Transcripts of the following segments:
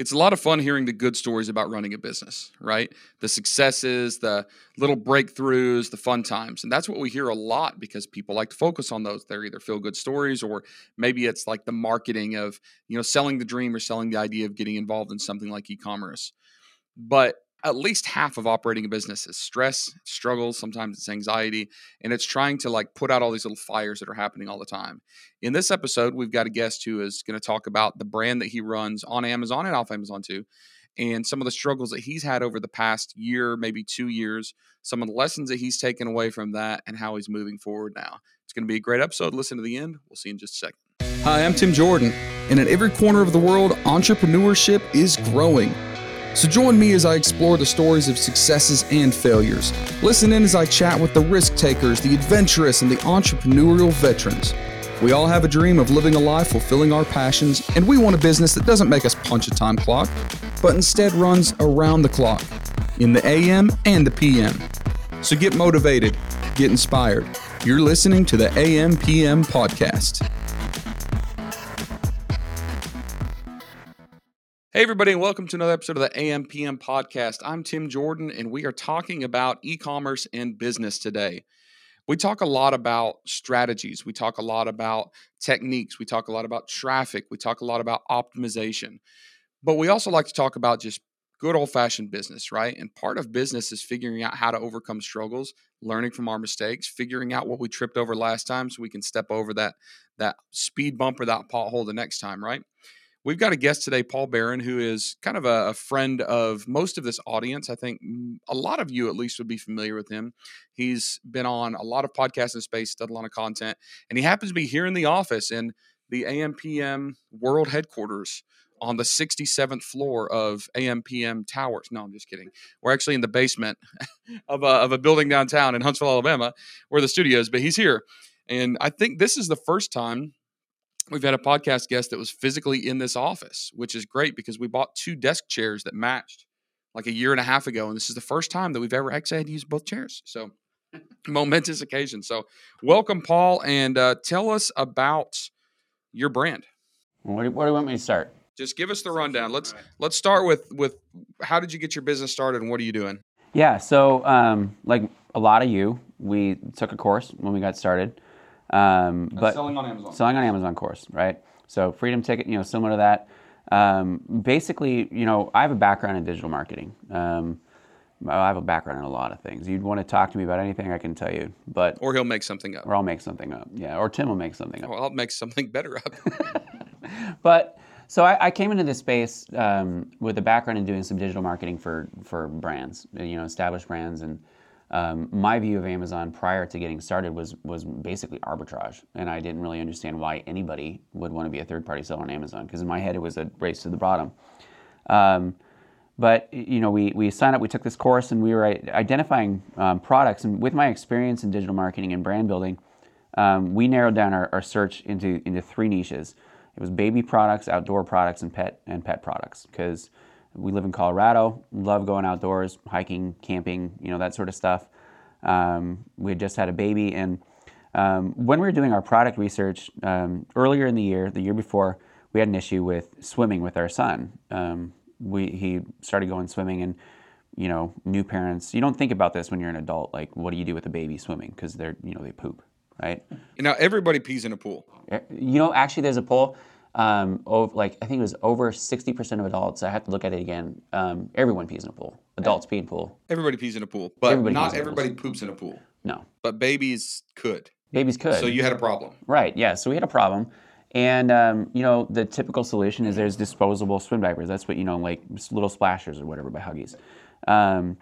it's a lot of fun hearing the good stories about running a business, right? The successes, the little breakthroughs, the fun times. And that's what we hear a lot because people like to focus on those. They're either feel good stories or maybe it's like the marketing of, you know, selling the dream or selling the idea of getting involved in something like e-commerce. But at least half of operating a business is stress, struggles, sometimes it's anxiety, and it's trying to like put out all these little fires that are happening all the time. In this episode, we've got a guest who is going to talk about the brand that he runs on Amazon and off Amazon too, and some of the struggles that he's had over the past year, maybe two years, some of the lessons that he's taken away from that, and how he's moving forward now. It's going to be a great episode. Listen to the end. We'll see you in just a second. Hi, I'm Tim Jordan, and in every corner of the world, entrepreneurship is growing. So join me as I explore the stories of successes and failures. Listen in as I chat with the risk takers, the adventurous, and the entrepreneurial veterans. We all have a dream of living a life fulfilling our passions, and we want a business that doesn't make us punch a time clock, but instead runs around the clock, in the AM and the PM. So get motivated, get inspired. You're listening to the AM PM podcast. Hey, everybody, and welcome to another episode of the AMPM podcast. I'm Tim Jordan, and we are talking about e commerce and business today. We talk a lot about strategies, we talk a lot about techniques, we talk a lot about traffic, we talk a lot about optimization, but we also like to talk about just good old fashioned business, right? And part of business is figuring out how to overcome struggles, learning from our mistakes, figuring out what we tripped over last time so we can step over that that speed bump or that pothole the next time, right? We've got a guest today, Paul Barron, who is kind of a, a, friend of most of this audience. I think a lot of you, at least, would be familiar with him. He's been on a lot of podcasts in space, done a lot of content, and he happens to be here in the office in the AMPM World Headquarters on the 67th floor of AMPM Towers. No, I'm just kidding. We're actually in the basement of a, of a building downtown in Huntsville, Alabama, where the studio is, but he's here. And I think this is the first time we've had a podcast guest that was physically in this office, which is great because we bought two desk chairs that matched like a year and a half ago. And this is the first time that we've ever actually had to use both chairs. So, momentous occasion. So, welcome, Paul, and uh, tell us about your brand. What do, what do you want me to start? Just give us the rundown. Let's let's start with with how did you get your business started and what are you doing? Yeah, so um, like a lot of you, we took a course when we got started. Um, but selling on Amazon. Selling on Amazon course, right? So Freedom Ticket, you know, similar to that. Um, basically, you know, I have a background in digital marketing. Um, I have a background in a lot of things. You'd want to talk to me about anything, I can tell you. But or he'll make something up. Or I'll make something up. Yeah. Or Tim will make something up. Well, I'll make something better up. but so I, I, came into this space um, with a background in doing some digital marketing for for brands, you know, established brands, and um, my view of Amazon prior to getting started was was basically arbitrage, and I didn't really understand why anybody would want to be a third party seller on Amazon because in my head it was a race to the bottom. Um, but you know, we we signed up, we took this course, and we were identifying um, products. And with my experience in digital marketing and brand building, um, we narrowed down our, our search into into three niches. It was baby products, outdoor products, and pet and pet products because we live in Colorado, love going outdoors, hiking, camping, you know, that sort of stuff. Um, we had just had a baby, and um, when we were doing our product research um, earlier in the year, the year before, we had an issue with swimming with our son. Um, we he started going swimming, and you know, new parents, you don't think about this when you're an adult. Like, what do you do with a baby swimming? Because they're you know they poop, right? Now everybody pees in a pool. Eh, you know, actually, there's a poll um, over, like I think it was over 60% of adults. I have to look at it again. Um, everyone pees in a pool. Adults pee in a pool. Everybody pees in a pool, but everybody not everybody poops in a pool. No, but babies could. Babies could. So you had a problem, right? Yeah. So we had a problem, and um, you know the typical solution is there's disposable swim diapers. That's what you know, like little splashers or whatever by Huggies. Um,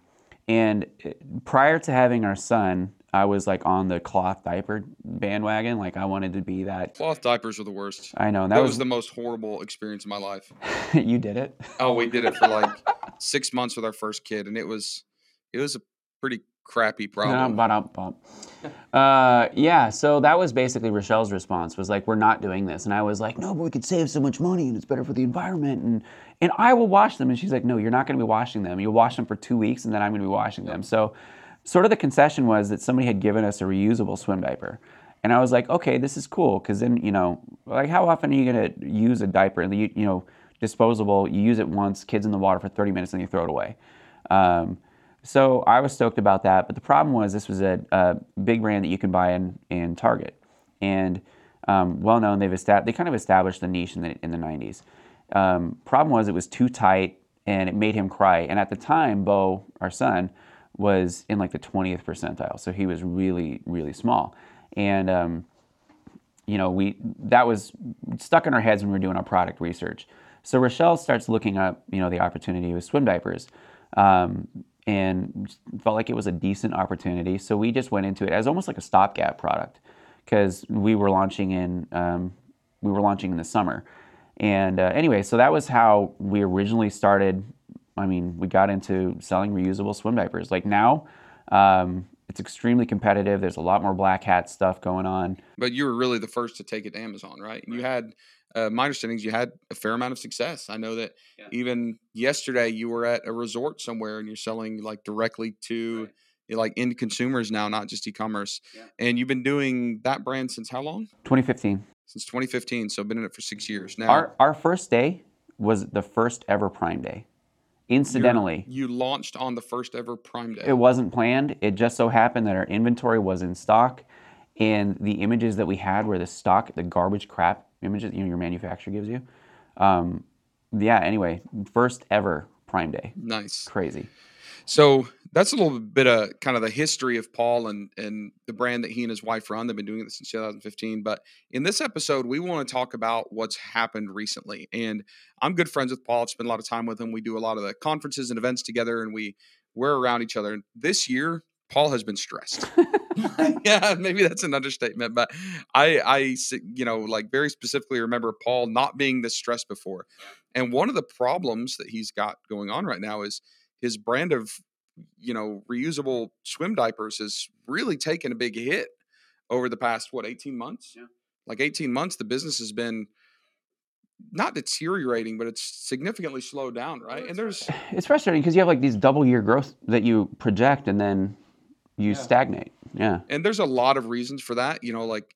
and uh, prior to having our son, I was like on the cloth diaper bandwagon. Like I wanted to be that. Cloth diapers are the worst. I know. That, that was, was, the most horrible experience of my life. you did it? Oh, we did it for like six months with our first kid, and it was it was a pretty crappy problem. Uh, yeah, so that was basically Rochelle's response was like, we're not doing this. And I was like, no, but we could save so much money and it's better for the environment. And, and I will wash them. And she's like, no, you're not going to be washing them. You'll wash them for two weeks and then I'm going to be washing them. So sort of the concession was that somebody had given us a reusable swim diaper. And I was like, okay, this is cool. Because then, you know, like how often are you going to use a diaper? You, you know, disposable. You use it once, kids in the water for 30 minutes, and you throw it away. Um, so I was stoked about that. But the problem was this was a, a big brand that you can buy in, in Target. And um, well known, they've established, they kind of established the niche in the, in the 90s. Um, problem was it was too tight and it made him cry. And at the time, Bo, our son, was in like the 20th percentile. So he was really, really small. And, um, you know, we that was stuck in our heads when we were doing our product research. So Rochelle starts looking up, you know, the opportunity with swim diapers, um, and felt like it was a decent opportunity. So we just went into it as almost like a stopgap product because we were launching in um, we were launching in the summer. And uh, anyway, so that was how we originally started. I mean, we got into selling reusable swim diapers. Like now, um, it's extremely competitive. There's a lot more black hat stuff going on. But you were really the first to take it to Amazon, right? And you had, uh, my understanding is you had a fair amount of success. I know that Yeah. even yesterday you were at a resort somewhere and you're selling like directly to Right. like end consumers now, not just e-commerce. Yeah. And you've been doing that brand since how long? 2015. Since 2015. So been in it for six years now. Our our first day was the first ever Prime Day. Incidentally, you launched on the first ever Prime Day. it wasn't planned. It just so happened that our inventory was in stock, and the images that we had were the stock, the garbage crap images you know your manufacturer gives you. Um, yeah. Anyway, first ever Prime Day. nice. Crazy. So that's a little bit of kind of the history of Paul and and the brand that he and his wife run. They've been doing it since 2015. But in this episode, we want to talk about what's happened recently. And I'm good friends with Paul. I've spent a lot of time with him. We do a lot of the conferences and events together, and we we're around each other. And this year, Paul has been stressed. yeah, maybe that's an understatement, but I, I, you know, like very specifically remember Paul not being this stressed before. And one of the problems that he's got going on right now is his brand of, you know, reusable swim diapers has really taken a big hit over the past what 18 months. Yeah. Like 18 months, the business has been not deteriorating, but it's significantly slowed down, right? And there's It's frustrating because you have like these double year growth that you project, and then you Yeah. stagnate. Yeah. and there's a lot of reasons for that you know like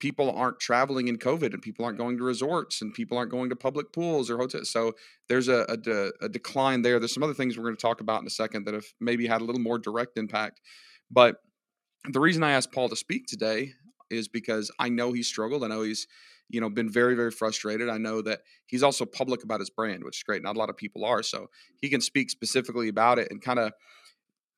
people aren't traveling in covid and people aren't going to resorts and people aren't going to public pools or hotels so there's a, a, a decline there. There's some other things we're going to talk about in a second that have maybe had a little more direct impact but the reason i asked paul to speak today is because i know he struggled. I know he's you know been very very frustrated. I know that he's also public about his brand which is great. Not a lot of people are so he can speak specifically about it and kind of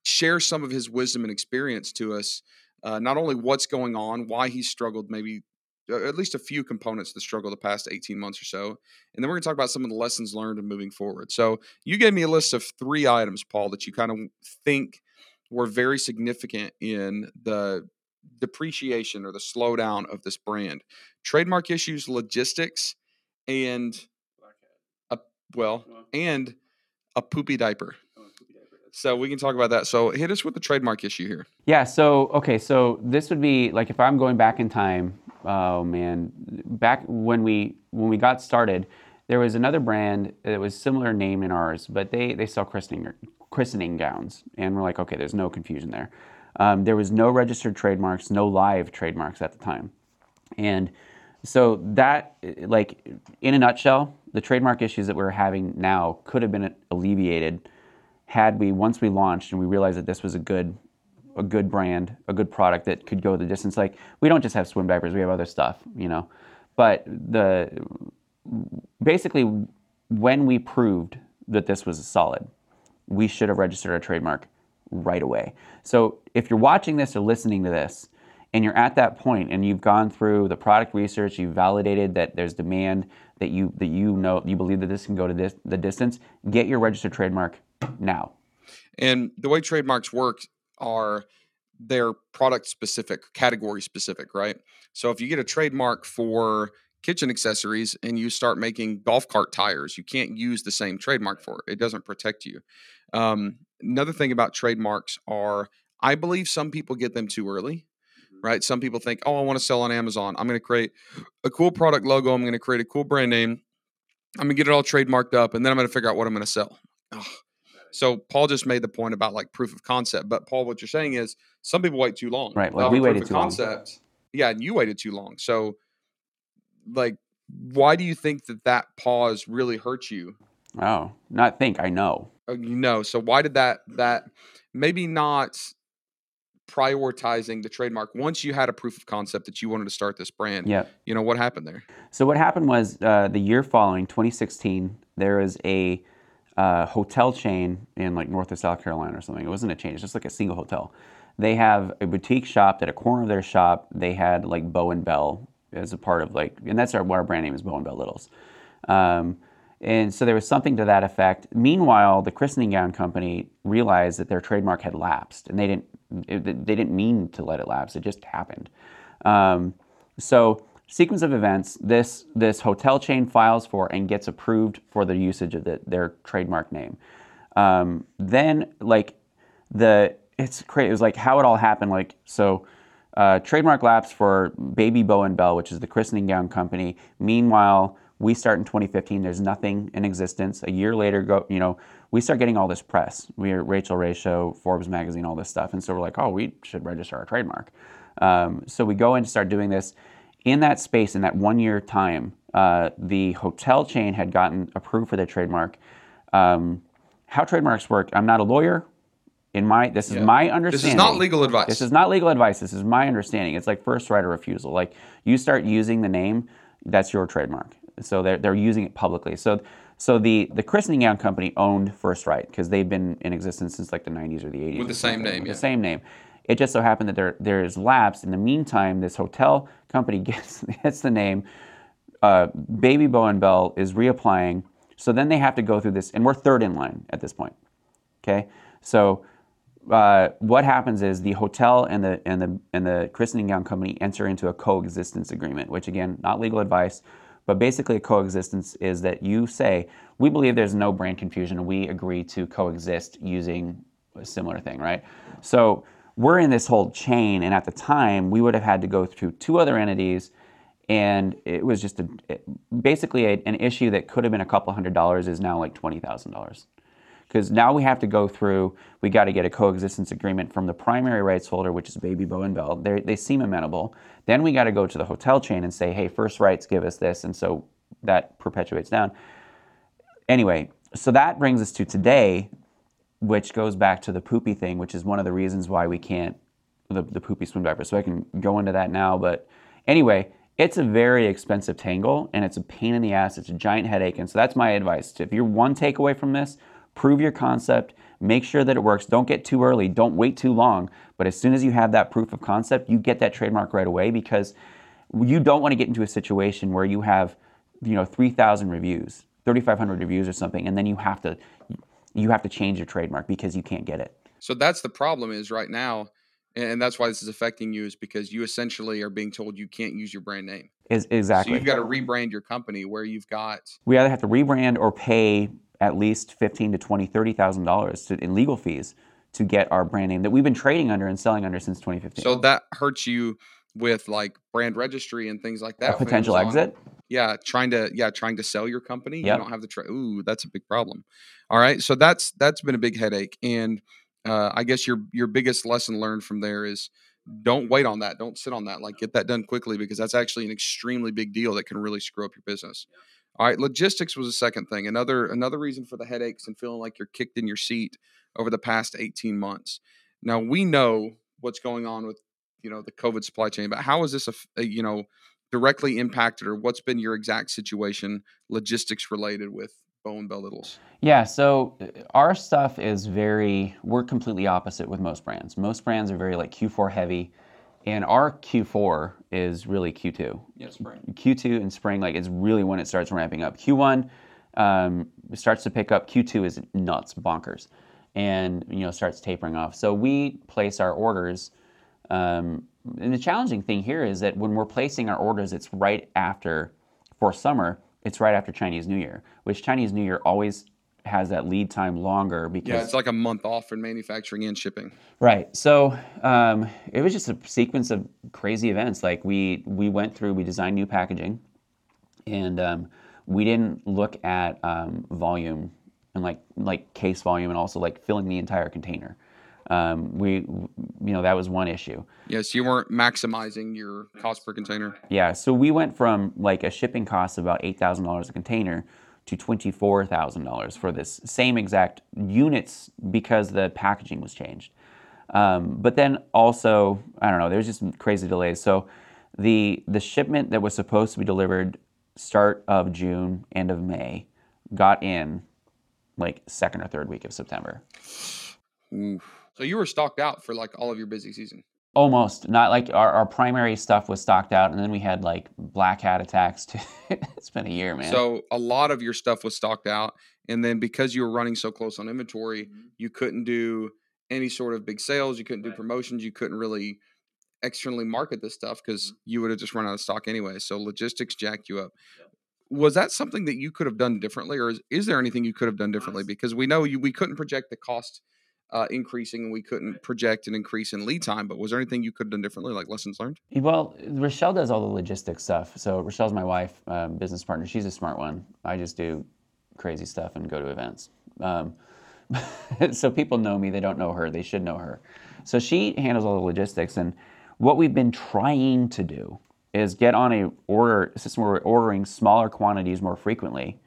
share some of his wisdom and experience to us uh, not only what's going on why he's struggled maybe uh, at least a few components that struggle the past 18 months or so and then we're going to talk about some of the lessons learned and moving forward. So you gave me a list of three items paul that you kind of think were very significant in the depreciation or the slowdown of this brand. Trademark issues logistics and a well and a poopy diaper so we can talk about that so hit us with the trademark issue here Yeah. So okay. So this would be like if I'm going back in time. Oh man, back when we when we got started, there was another brand that was similar name in ours, but they they sell christening christening gowns, and we're like, okay, there's no confusion there. Um, there was no registered trademarks, no live trademarks at the time, and so that like in a nutshell, the trademark issues that we're having now could have been alleviated had we once we launched and we realized that this was a good a good brand, a good product that could go the distance. Like we don't just have swim diapers, we have other stuff, you know. But the basically when we proved that this was solid, we should have registered our trademark right away. So if you're watching this or listening to this and you're at that point and you've gone through the product research, you've validated that there's demand that you that you know you believe that this can go to this the distance, get your registered trademark now. And the way trademarks work are they're product specific, category specific, right? So if you get a trademark for kitchen accessories and you start making golf cart tires, you can't use the same trademark for it. It doesn't protect you. Um, another thing about trademarks are I believe some people get them too early. Right. Some people think, oh, I want to sell on Amazon. I'm going to create a cool product logo. I'm going to create a cool brand name. I'm going to get it all trademarked up and then I'm going to figure out what I'm going to sell. Ugh. So Paul just made the point about like proof of concept, but Paul, what you're saying is some people wait too long. Right, They'll we proof waited too long. concept. Yeah, and you waited too long. So, like why do you think that that pause really hurt you? Oh, not think. I know. Uh, you know, so why did that that maybe not prioritizing the trademark once you had a proof of concept that you wanted to start this brand? Yeah. You know what happened there? So what happened was uh, the year following, 2016, there was a uh, hotel chain in like North or South Carolina or something. It wasn't a chain; it's just like a single hotel. They have a boutique shop. At a corner of their shop, they had like Beau and Belle as a part of like, and that's our our brand name is Beau and Belle Littles. Um, and so there was something to that effect. Meanwhile, the christening gown company realized that their trademark had lapsed, and they didn't it, they didn't mean to let it lapse. It just happened. Um, so sequence of events. This this hotel chain files for and gets approved for the usage of the, their trademark name. Um, then like the it's crazy. It was like how it all happened. Like so. Uh, trademark lapse for Baby Beau and Belle, which is the christening gown company. Meanwhile, we start in 2015. There's nothing in existence. A year later, go you know we start getting all this press. We are Rachael Ray Show, Forbes magazine, all this stuff, and so we're like, oh, we should register our trademark. Um, so we go in to start doing this. In that space, in that one year time, uh, the hotel chain had gotten approved for their trademark. Um, how trademarks work, I'm not a lawyer. In my, this is Yeah. my understanding. This is not legal advice. This is not legal advice. This is my understanding. It's like first right of refusal. Like you start using the name, that's your trademark. So they're, they're using it publicly. So so the the christening gown company owned first right because they've been in existence since like the 90s or the 80s. With the same name, yeah. The same name. It just so happened that there there is lapse. In the meantime, this hotel company gets gets the name. Uh, Baby Beau and Belle is reapplying. So then they have to go through this, and we're third in line at this point. Okay, so uh, what happens is the hotel and the and the and the christening gown company enter into a coexistence agreement, which again, not legal advice, but basically a coexistence is that you say we believe there's no brand confusion, we agree to coexist using a similar thing, right? So we're in this whole chain, and at the time, we would have had to go through two other entities, and it was just a, basically a, an issue that could have been a couple hundred dollars is now like twenty thousand dollars. Because now we have to go through we got to get a coexistence agreement from the primary rights holder which is baby beau and belle they they seem amenable. Then we got to go to the hotel chain and say hey first rights give us this and so that perpetuates down. Anyway so that brings us to today which goes back to the poopy thing which is one of the reasons why we can't the, the poopy swim diaper. So i can go into that now but anyway it's a very expensive tangle and it's a pain in the ass. It's a giant headache. And so that's my advice. If you're one takeaway from this prove your concept make sure that it works. Don't get too early. Don't wait too long. But as soon as you have that proof of concept you get that trademark right away because you don't want to get into a situation where you have you know 3000 reviews 3500 reviews or something and then you have to you have to change your trademark because you can't get it So that's the problem is right now, and that's why this is affecting you is because you essentially are being told you can't use your brand name. is exactly So you've got to rebrand your company where you've got we either have to rebrand or pay at least fifteen to twenty, thirty thousand dollars in legal fees to get our brand name that we've been trading under and selling under since 2015. so that hurts you with like brand registry and things like that. a potential Amazon. exit. Yeah, trying to yeah trying to sell your company. Yep. You don't have the tra- ooh that's a big problem. All right, so that's that's been a big headache, and uh, I guess your your biggest lesson learned from there is don't wait on that. Don't sit on that. Like get that done quickly because that's actually an extremely big deal that can really screw up your business. All right, logistics was a second thing. Another another reason for the headaches and feeling like you're kicked in your seat over the past 18 months. Now we know what's going on with you know the COVID supply chain, but how is this a, a you know directly impacted or what's been your exact situation logistics related with Beau and Belle Littles? Yeah, so uh, our stuff is very, we're completely opposite with most brands. Most brands are very like Q4 heavy, and our Q4 is really Q2. Yes, spring. Q2 and spring, like it's really when it starts ramping up. Q1 um, starts to pick up. Q2 is nuts, bonkers, and you know starts tapering off. So we place our orders. Um, and the challenging thing here is that when we're placing our orders, it's right after for summer. It's right after Chinese New Year, which Chinese New Year always has that lead time longer because Yeah, it's like a month off in manufacturing and shipping. Right. So um, it was just a sequence of crazy events. Like we we went through, we designed new packaging, and um, we didn't look at um, volume and like like case volume and also like filling the entire container. Um, we, you know, that was one issue. Yes, you weren't maximizing your cost per container. Yeah, so we went from like a shipping cost of about eight thousand dollars a container to twenty-four thousand dollars for this same exact units because the packaging was changed. Um, but then also, I don't know, there's just crazy delays. So the the shipment that was supposed to be delivered start of June, end of May, got in like second or third week of September. Oof. So you were stocked out for like all of your busy season. Almost not like our, our primary stuff was stocked out, and then we had like black hat attacks. Too. it's been a year, man. So a lot of your stuff was stocked out, and then because you were running so close on inventory, Mm-hmm. you couldn't do any sort of big sales. You couldn't do promotions. You couldn't really externally market this stuff because Mm-hmm. you would have just run out of stock anyway. So logistics jacked you up. Was that something that you could have done differently, or is, is there anything you could have done differently? Because we know you we couldn't project the cost uh, increasing, and we couldn't project an increase in lead time. But was there anything you could have done differently, like lessons learned? Well, Rochelle does all the logistics stuff. So Rochelle's my wife, um, business partner. She's a smart one. I just do crazy stuff and go to events. Um, so people know me. They don't know her. They should know her. So she handles all the logistics. And what we've been trying to do is get on a order system where we're ordering smaller quantities more frequently.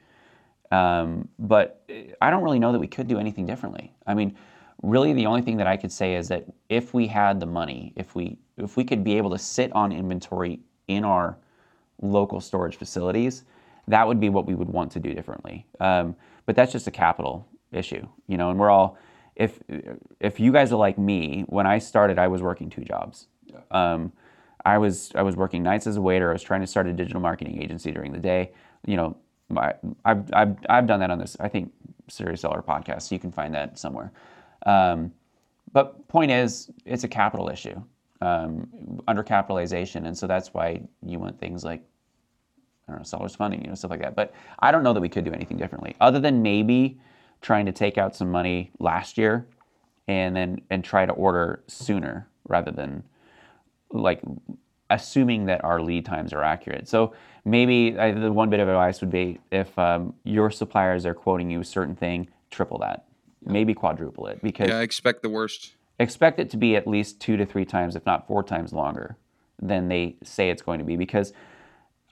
Um, but I don't really know that we could do anything differently. I mean, really, the only thing that I could say is that if we had the money, if we if we could be able to sit on inventory in our local storage facilities, that would be what we would want to do differently. Um, but that's just a capital issue, you know. And we're all if if you guys are like me, when I started, I was working two jobs. Um, I was I was working nights as a waiter. I was trying to start a digital marketing agency during the day. You know, my, I've, I've I've done that on this. I think Serious Seller podcast. So you can find that somewhere. Um, but point is, it's a capital issue, um, undercapitalization, and so that's why you want things like I don't know sellers funding, you know, stuff like that. But I don't know that we could do anything differently, other than maybe trying to take out some money last year, and then and try to order sooner rather than like assuming that our lead times are accurate. So maybe uh, the one bit of advice would be if um, your suppliers are quoting you a certain thing, triple that, maybe quadruple it, because Yeah, I expect the worst. expect it to be at least two to three times, if not four times longer than they say it's going to be. Because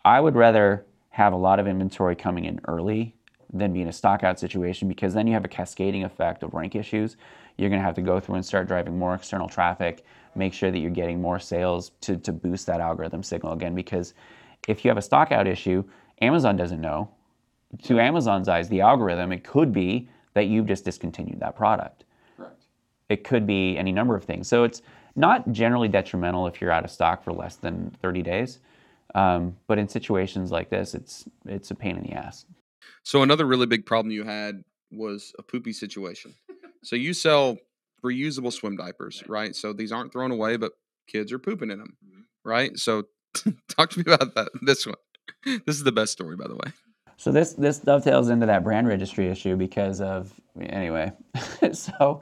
I would rather have a lot of inventory coming in early than be in a stock out situation because then you have a cascading effect of rank issues. You're going to have to go through and start driving more external traffic, make sure that you're getting more sales to, to boost that algorithm signal again. Because if you have a stock out issue, Amazon doesn't know. To Amazon's eyes, the algorithm, it could be that you've just discontinued that product Correct. it could be any number of things. So it's not generally detrimental if you're out of stock for less than 30 days. Um, but in situations like this, it's it's a pain in the ass. So another really big problem you had was a poopy situation. so you sell reusable swim diapers, right? So these aren't thrown away, but kids are pooping in them, right? So talk to me about that. This one. This is the best story, by the way. So this this dovetails into that brand registry issue because of anyway. so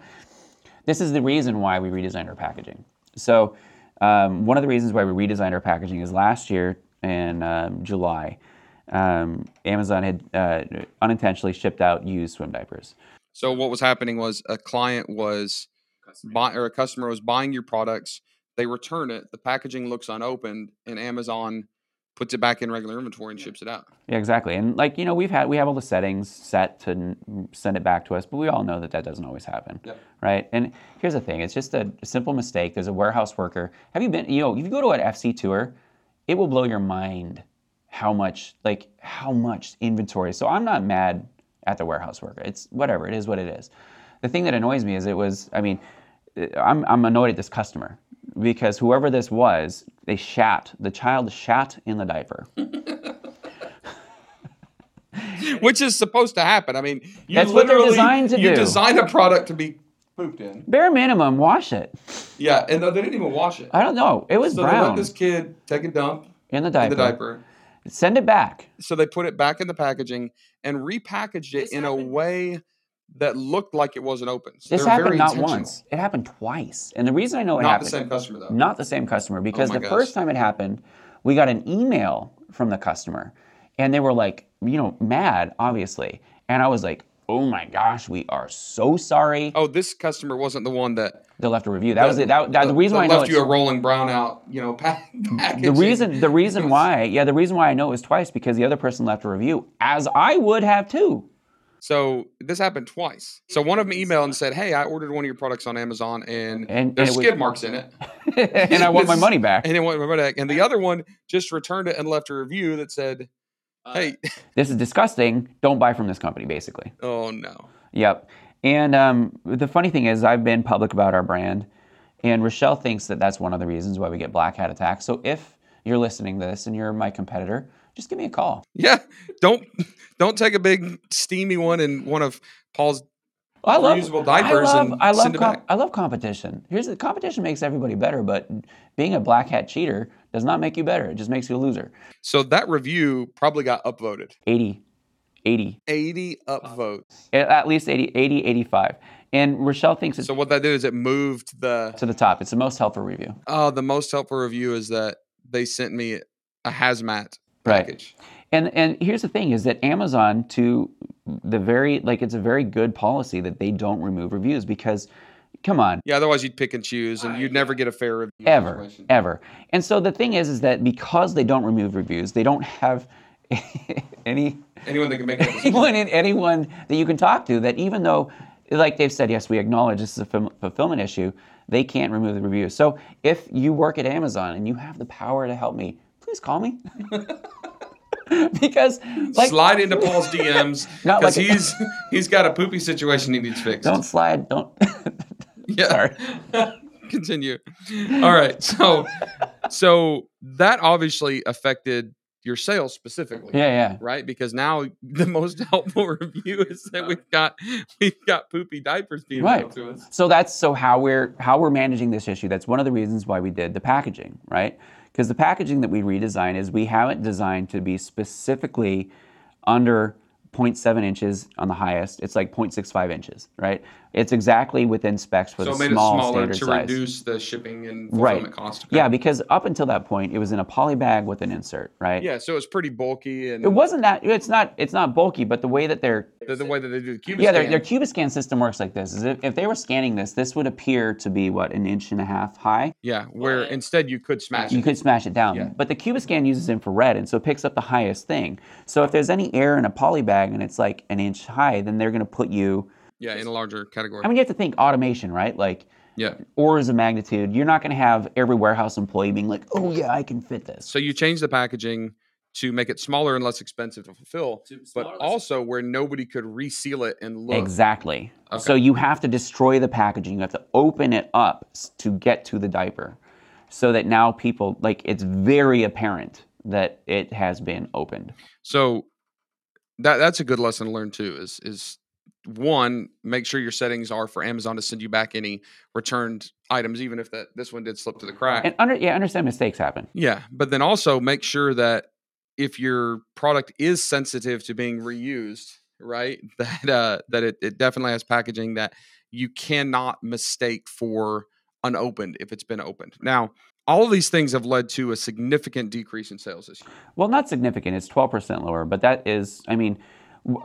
this is the reason why we redesigned our packaging. So um, one of the reasons why we redesigned our packaging is last year in um, July, um, Amazon had uh, unintentionally shipped out used swim diapers. So what was happening was a client was buy or a customer was buying your products. They return it. The packaging looks unopened, and Amazon puts it back in regular inventory and ships it out. Yeah, exactly. And like you know, we've had we have all the settings set to n- send it back to us, but we all know that that doesn't always happen, Yep. right? And here's the thing: it's just a simple mistake. There's a warehouse worker. Have you been? You know, if you go to an FC tour, it will blow your mind how much like how much inventory. So I'm not mad at the warehouse worker. It's whatever. It is what it is. The thing that annoys me is it was. I mean, eh, I'm I'm annoyed at this customer because whoever this was, they shat. The child shat in the diaper. Which is supposed to happen. I mean, you That's what they're designed to you do. design a product to be pooped in. Bare minimum, wash it. Yeah, and they didn't even wash it. I don't know. It was So they let this kid take a dump in the diaper. in diaper. the diaper. Send it back. So they put it back in the packaging and repackaged it This in a way that looked like it wasn't open. So This happened not once. It happened twice. And the reason I know it Not happened the same customer though. not the same customer oh because my the gosh. first time it happened, we got an email from the customer and they were like, you know, mad, obviously. And I was like, "Oh my gosh, we are so sorry." Oh, this customer wasn't the one that They left a review. That was it. That, that the reason why I that left you a rolling brown out, you know, pa- package. the reason the reason why yeah the reason why I know it was twice because the other person left a review as I would have too. So this happened twice. So one of them emailed and said, "Hey, I ordered one of your products on Amazon, and, And- there's and it was- skid marks in it, and I want my money back. and it went my money back." And the other one just returned it and left a review that said, "Hey, This is disgusting. Don't buy from this company, basically. oh no, Yep. And um, the funny thing is, I've been public about our brand, and Rochelle thinks that that's one of the reasons why we get black hat attacks. So if you're listening to this and you're my competitor, just give me a call. yeah, don't don't take a big steamy one in one of Paul's I love reusable diapers I love, and I love, send it com- back. I love competition. Here's the competition makes everybody better, but being a black hat cheater does not make you better. It just makes you a loser. So that review probably got upvoted. 80, 80, 80 upvotes. at at least 80, 80, 85. And Rochelle thinks it's So what that did is it moved the to the top. It's the most helpful review. oh the most helpful review is that they sent me a hazmat Right. And and here's the thing is that Amazon to the very like it's a very good policy that they don't remove reviews because come on, Yeah, otherwise you'd pick and choose and you'd never get a fair review. ever situation. ever. And so the thing is is that because they don't remove reviews, they don't have any Anyone that can make anyone anyone that you can talk to that even though like they've said yes we acknowledge this is a fulfillment issue they can't remove the reviews so if you work at amazon and you have the power to help me please call me because like Slide into Paul's DMs because like- he's he's got a poopy situation he needs fixed. don't slide don't Yeah. sorry Continue. All right. So so that obviously affected your sales specifically. yeah yeah Right? Because now the most helpful review is that we've got we've got poopy diapers being Right. to us. So that's so how we're how we're managing this issue. That's one of the reasons why we did the packaging, right? Because the packaging that we redesigned is we have it designed to be specifically under 0.7 inches on the highest. It's like 0.65 inches, right? It's exactly within specs for So the it made small it smaller standard to size. reduce the shipping and Right. fulfillment cost. Yeah, because up until that point, it was in a poly bag with an insert, right? Yeah, so it's pretty bulky and It wasn't that. It's not. It's not bulky, but the way that they're the, the way that they do the Cubiscan. Yeah, their, their Cubiscan system works like this. Is if, if they were scanning this, this would appear to be what an inch and a half high. yeah, where instead you could smash You it. could smash it down. Yeah. But the Cubiscan uses infrared, and so it picks up the highest thing. So if there's any air in a poly bag and it's like an inch high, then they're going to put you. Yeah, in a larger category. I mean, you have to think automation, right? Like yeah. orders of magnitude. You're not going to have every warehouse employee being like, "Oh yeah, I can fit this." So you change the packaging to make it smaller and less expensive to fulfill, but also where nobody could reseal it and look. Exactly. So you have to destroy the packaging. You have to open it up to get to the diaper, so that now people like it's very apparent that it has been opened. So that that's a good lesson to learn too. Is is one make sure your settings are for Amazon to send you back any returned items, even if that this one did slip to the crack. And under yeah, understand mistakes happen. Yeah, but then also make sure that if your product is sensitive to being reused, right, that uh, that it, it definitely has packaging that you cannot mistake for unopened if it's been opened. Now, all of these things have led to a significant decrease in sales this year. Well, not significant. It's 12% lower, but that is, I mean,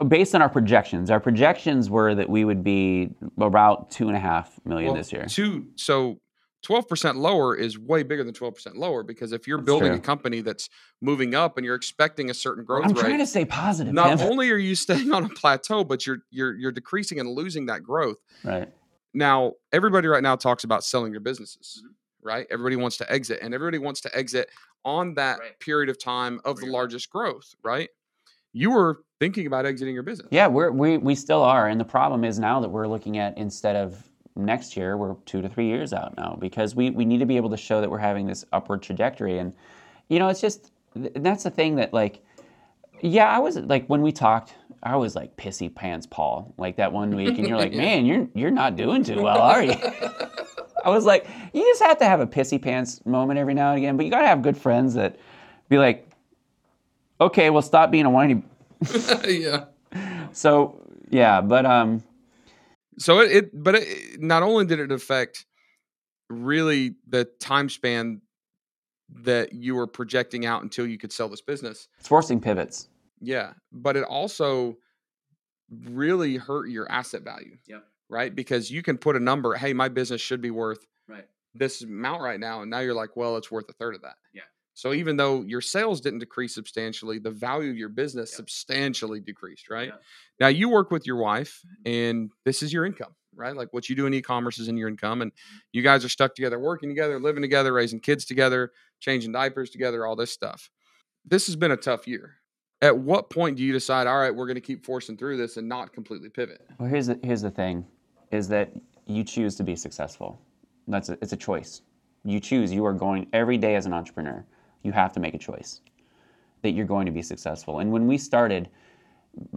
based on our projections, our projections were that we would be about two and a half million Well, this year. Two, so 12% lower is way bigger than 12% lower because if you're building true. a company that's moving up and you're expecting a certain growth I'm rate, trying to stay positive, not Tim. only are you staying on a plateau, but you're you're you're decreasing and losing that growth. right. Now, everybody right now talks about selling your businesses, Mm-hmm. right? Everybody wants to exit, and everybody wants to exit on that Right. period of time of the largest growth, right? You were thinking about exiting your business. Yeah, we're, we we still are, and the problem is now that we're looking at instead of next year, we're two to three years out now because we we need to be able to show that we're having this upward trajectory, and you know, it's just that's the thing that like, yeah, I was like when we talked, I was like pissy pants Paul like that one week, and you're like, man, you're you're not doing too well, are you? I was like, you just have to have a pissy pants moment every now and again, but you gotta have good friends that be like, okay, well, stop being a whiny. yeah. So yeah, but um. So it, it but it, not only did it affect really the time span that you were projecting out until you could sell this business. It's forcing pivots. Yeah, but it also really hurt your asset value. Yep. Right? Because you can put a number, hey, my business should be worth Right. this amount right now. And now you're like, well, it's worth a third of that. Yeah. So even though your sales didn't decrease substantially, the value of your business Yep. substantially decreased, right? Now you work with your wife mm-hmm. and this is your income, right? Like what you do in e-commerce is in your income and mm-hmm. you guys are stuck together, working together, living together, raising kids together, changing diapers together, all this stuff. This has been a tough year. At what point do you decide, all right, we're going to keep forcing through this and not completely pivot? Well, here's the, here's the thing, is that you choose to be successful. That's a, it's a choice. You choose. You are going every day as an entrepreneur. You have to make a choice that you're going to be successful. And when we started,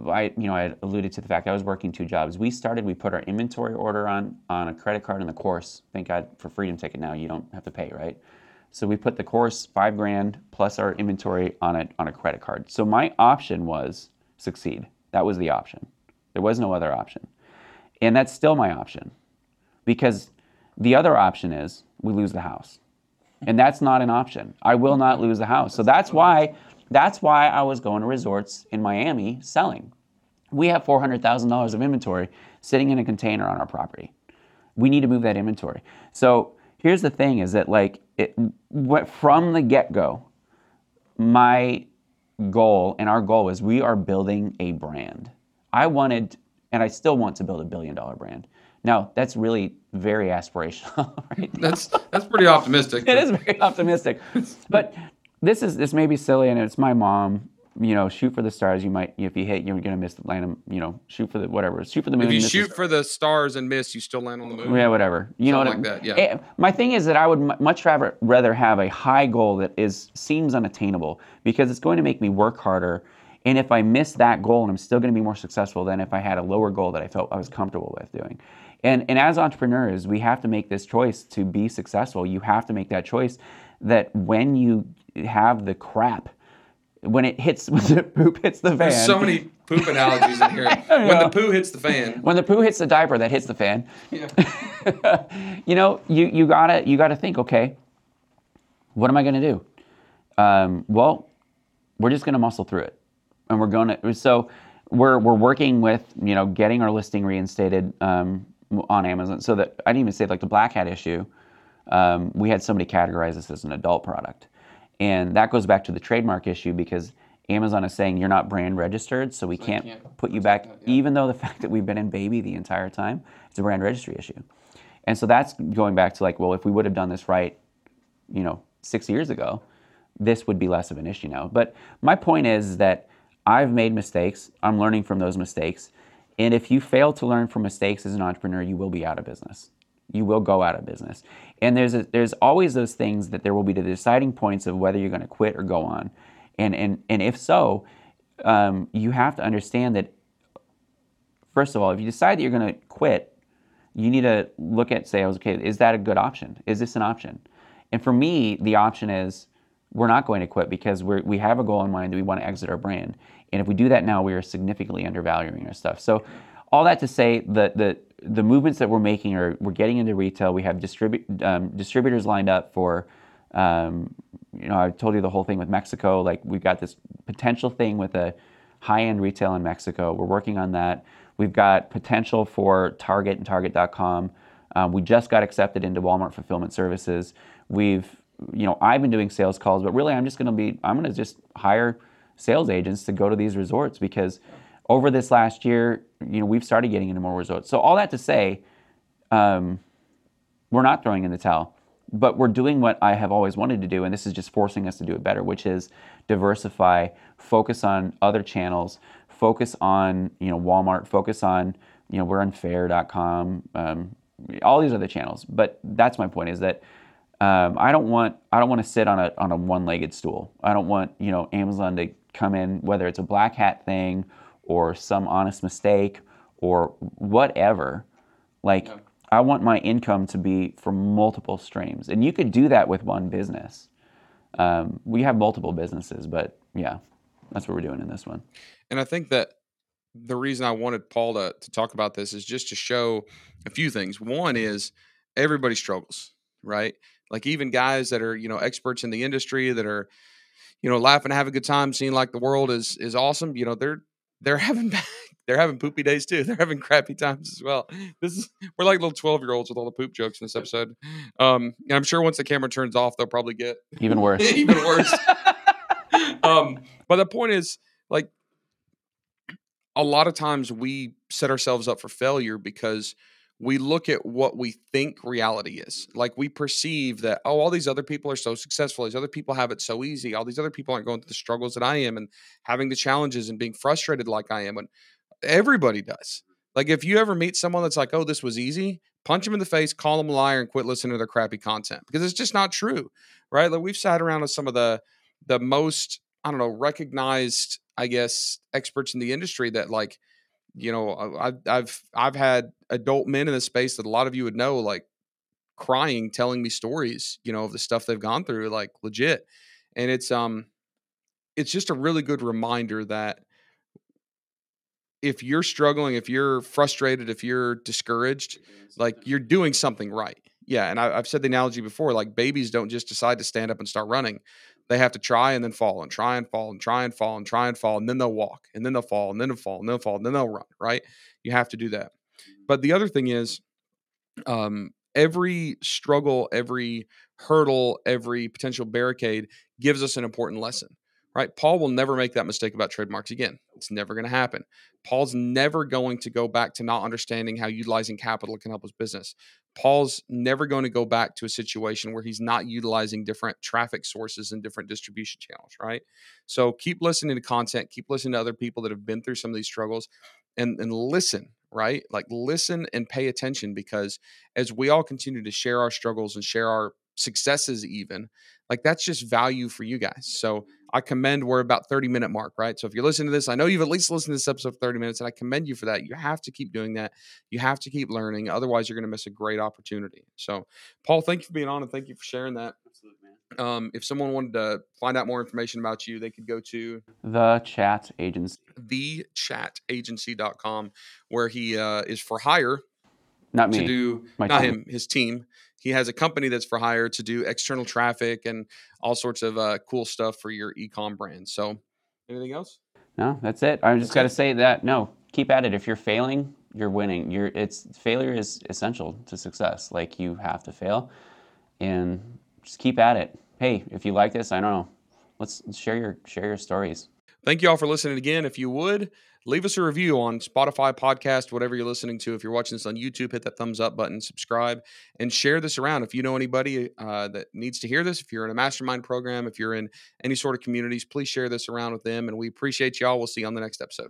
I you know I alluded to the fact I was working two jobs. We started. We put our inventory order on on a credit card in the course. Thank God for Freedom Ticket now. You don't have to pay, right? So we put the course five grand plus our inventory on it on a credit card. So my option was succeed. That was the option. There was no other option, and that's still my option, because the other option is we lose the house, and that's not an option. I will not lose the house. So that's why that's why I was going to resorts in Miami selling. We have four hundred thousand dollars of inventory sitting in a container on our property. We need to move that inventory. So here's the thing: is that like it, what, from the get go, my goal and our goal is we are building a brand. I wanted, and I still want to build a billion dollar brand. Now that's really very aspirational. Right? That's that's pretty optimistic. it is very optimistic, but this is this may be silly, and it's my mom. You know, shoot for the stars. You might, if you hit, you're gonna miss Atlanta. You know, shoot for the whatever. Shoot for the moon. If you miss the shoot for the stars and miss, you still land on the moon. yeah, whatever. You know what Something I- like that, yeah. eh, My thing is that I would mu- much rather rather have a high goal that is seems unattainable because it's going to make me work harder. And if I miss that goal, and I'm still going to be more successful than if I had a lower goal that I felt I was comfortable with doing. And and as entrepreneurs, we have to make this choice to be successful. You have to make that choice that when you have the crap, when it hits, when the poop hits the fan. There's so many poop analogies in here. When the poo hits the fan. when the poo hits the diaper that hits the fan Yeah. you know you, you gotta you gotta think okay what am i gonna do um, well we're just gonna muscle through it and we're gonna so we're, we're working with you know getting our listing reinstated um, on amazon so that i didn't even say like the black hat issue um, we had somebody categorize this as an adult product. And that goes back to the trademark issue because amazon is saying you're not brand registered so we can't, can't put you back that, yeah. even though the fact that we've been in baby the entire time it's a brand registry issue. And so that's going back to like well if we would have done this right you know six years ago this would be less of an issue now. But my point is that i've made mistakes. I'm learning from those mistakes and if you fail to learn from mistakes as an entrepreneur you will be out of business. You will go out of business. And there's a, there's always those things that there will be the deciding points of whether you're going to quit or go on. And and and if so um, you have to understand that first of all if you decide that you're going to quit you need to look at say okay is that a good option? Is this an option? And for me the option is we're not going to quit because we're, we have a goal in mind that we want to exit our brand. And if we do that now we are significantly undervaluing our stuff. So all that to say the the the movements that we're making are we're getting into retail. We have distribute um, distributors lined up for um, you know i told you the whole thing with mexico. Like we've got this potential thing with a high-end retail in mexico. We're working on that. We've got potential for target and target.com um, we just got accepted into walmart fulfillment services. We've you know i've been doing sales calls but really i'm just going to be i'm going to just hire sales agents to go to these resorts because over this last year you know we've started getting into more resorts. So all that to say um, we're not throwing in the towel but we're doing what i have always wanted to do and this is just forcing us to do it better which is diversify focus on other channels focus on you know walmart focus on you know we're on fair.com um, all these other channels. But that's my point is that um, I don't want I don't want to sit on a on a one-legged stool. I don't want you know Amazon to come in whether it's a black hat thing or some honest mistake or whatever. Like Yeah. I want my income to be from multiple streams, and you could do that with one business. Um, we have multiple businesses, but yeah, that's what we're doing in this one. And I think that the reason I wanted Paul to, to talk about this is just to show a few things. One is everybody struggles, right? Like even guys that are, you know, experts in the industry that are, you know, laughing, and having a good time, seeing like the world is is awesome, you know, they're they're having they're having poopy days too. They're having crappy times as well. This is we're like little twelve year olds with all the poop jokes in this episode. Um, and I'm sure once the camera turns off, they'll probably get Even worse. even worse. um, but the point is, like, a lot of times we set ourselves up for failure because we look at what we think reality is. Like we perceive that, oh, all these other people are so successful. These other people have it so easy. All these other people aren't going through the struggles that I am and having the challenges and being frustrated like I am. And everybody does. Like if you ever meet someone that's like, oh, this was easy, punch them in the face, call them a liar, and quit listening to their crappy content because it's just not true. Right. Like we've sat around with some of the the most, I don't know, recognized, I guess, experts in the industry that like you know, I've I've I've had adult men in the space that a lot of you would know, like crying, telling me stories, you know, of the stuff they've gone through, like legit. And it's um, it's just a really good reminder that if you're struggling, if you're frustrated, if you're discouraged, like you're doing something right. Yeah, and I, have said the analogy before, like babies don't just decide to stand up and start running they have to try and then fall and try and fall and try and fall and try and fall and then they'll walk and then they'll fall and then they'll fall and then they'll fall and then they'll run right? You have to do that. But the other thing is um, every struggle every hurdle every potential barricade gives us an important lesson right paul will never make that mistake about trademarks again it's never going to happen paul's never going to go back to not understanding how utilizing capital can help his business Paul's never going to go back to a situation where he's not utilizing different traffic sources and different distribution channels, right? So keep listening to content, keep listening to other people that have been through some of these struggles and and listen, right? Like listen and pay attention because as we all continue to share our struggles and share our successes even, like that's just value for you guys. So I commend we're about 30 minute mark, right? So if you're listening to this, I know you've at least listened to this episode 30 minutes, and I commend you for that. You have to keep doing that. You have to keep learning. Otherwise, you're going to miss a great opportunity. So, Paul, thank you for being on and thank you for sharing that. Absolutely, man. Um, if someone wanted to find out more information about you, they could go to the chat agency, thechatagency.com, where he uh, is for hire. Not me. To do, My not team. him, his team he has a company that's for hire to do external traffic and all sorts of uh, cool stuff for your ecom brand. So, anything else? No, that's it. I'm just got to say that no, keep at it. If you're failing, you're winning. You're it's failure is essential to success. Like you have to fail, and just keep at it. Hey, if you like this, I don't know. Let's share your share your stories. Thank you all for listening again. If you would leave us a review on Spotify, podcast, whatever you're listening to. If you're watching this on YouTube, hit that thumbs up button, subscribe, and share this around. If you know anybody uh, that needs to hear this, if you're in a mastermind program, if you're in any sort of communities, please share this around with them. And we appreciate y'all. We'll see you on the next episode.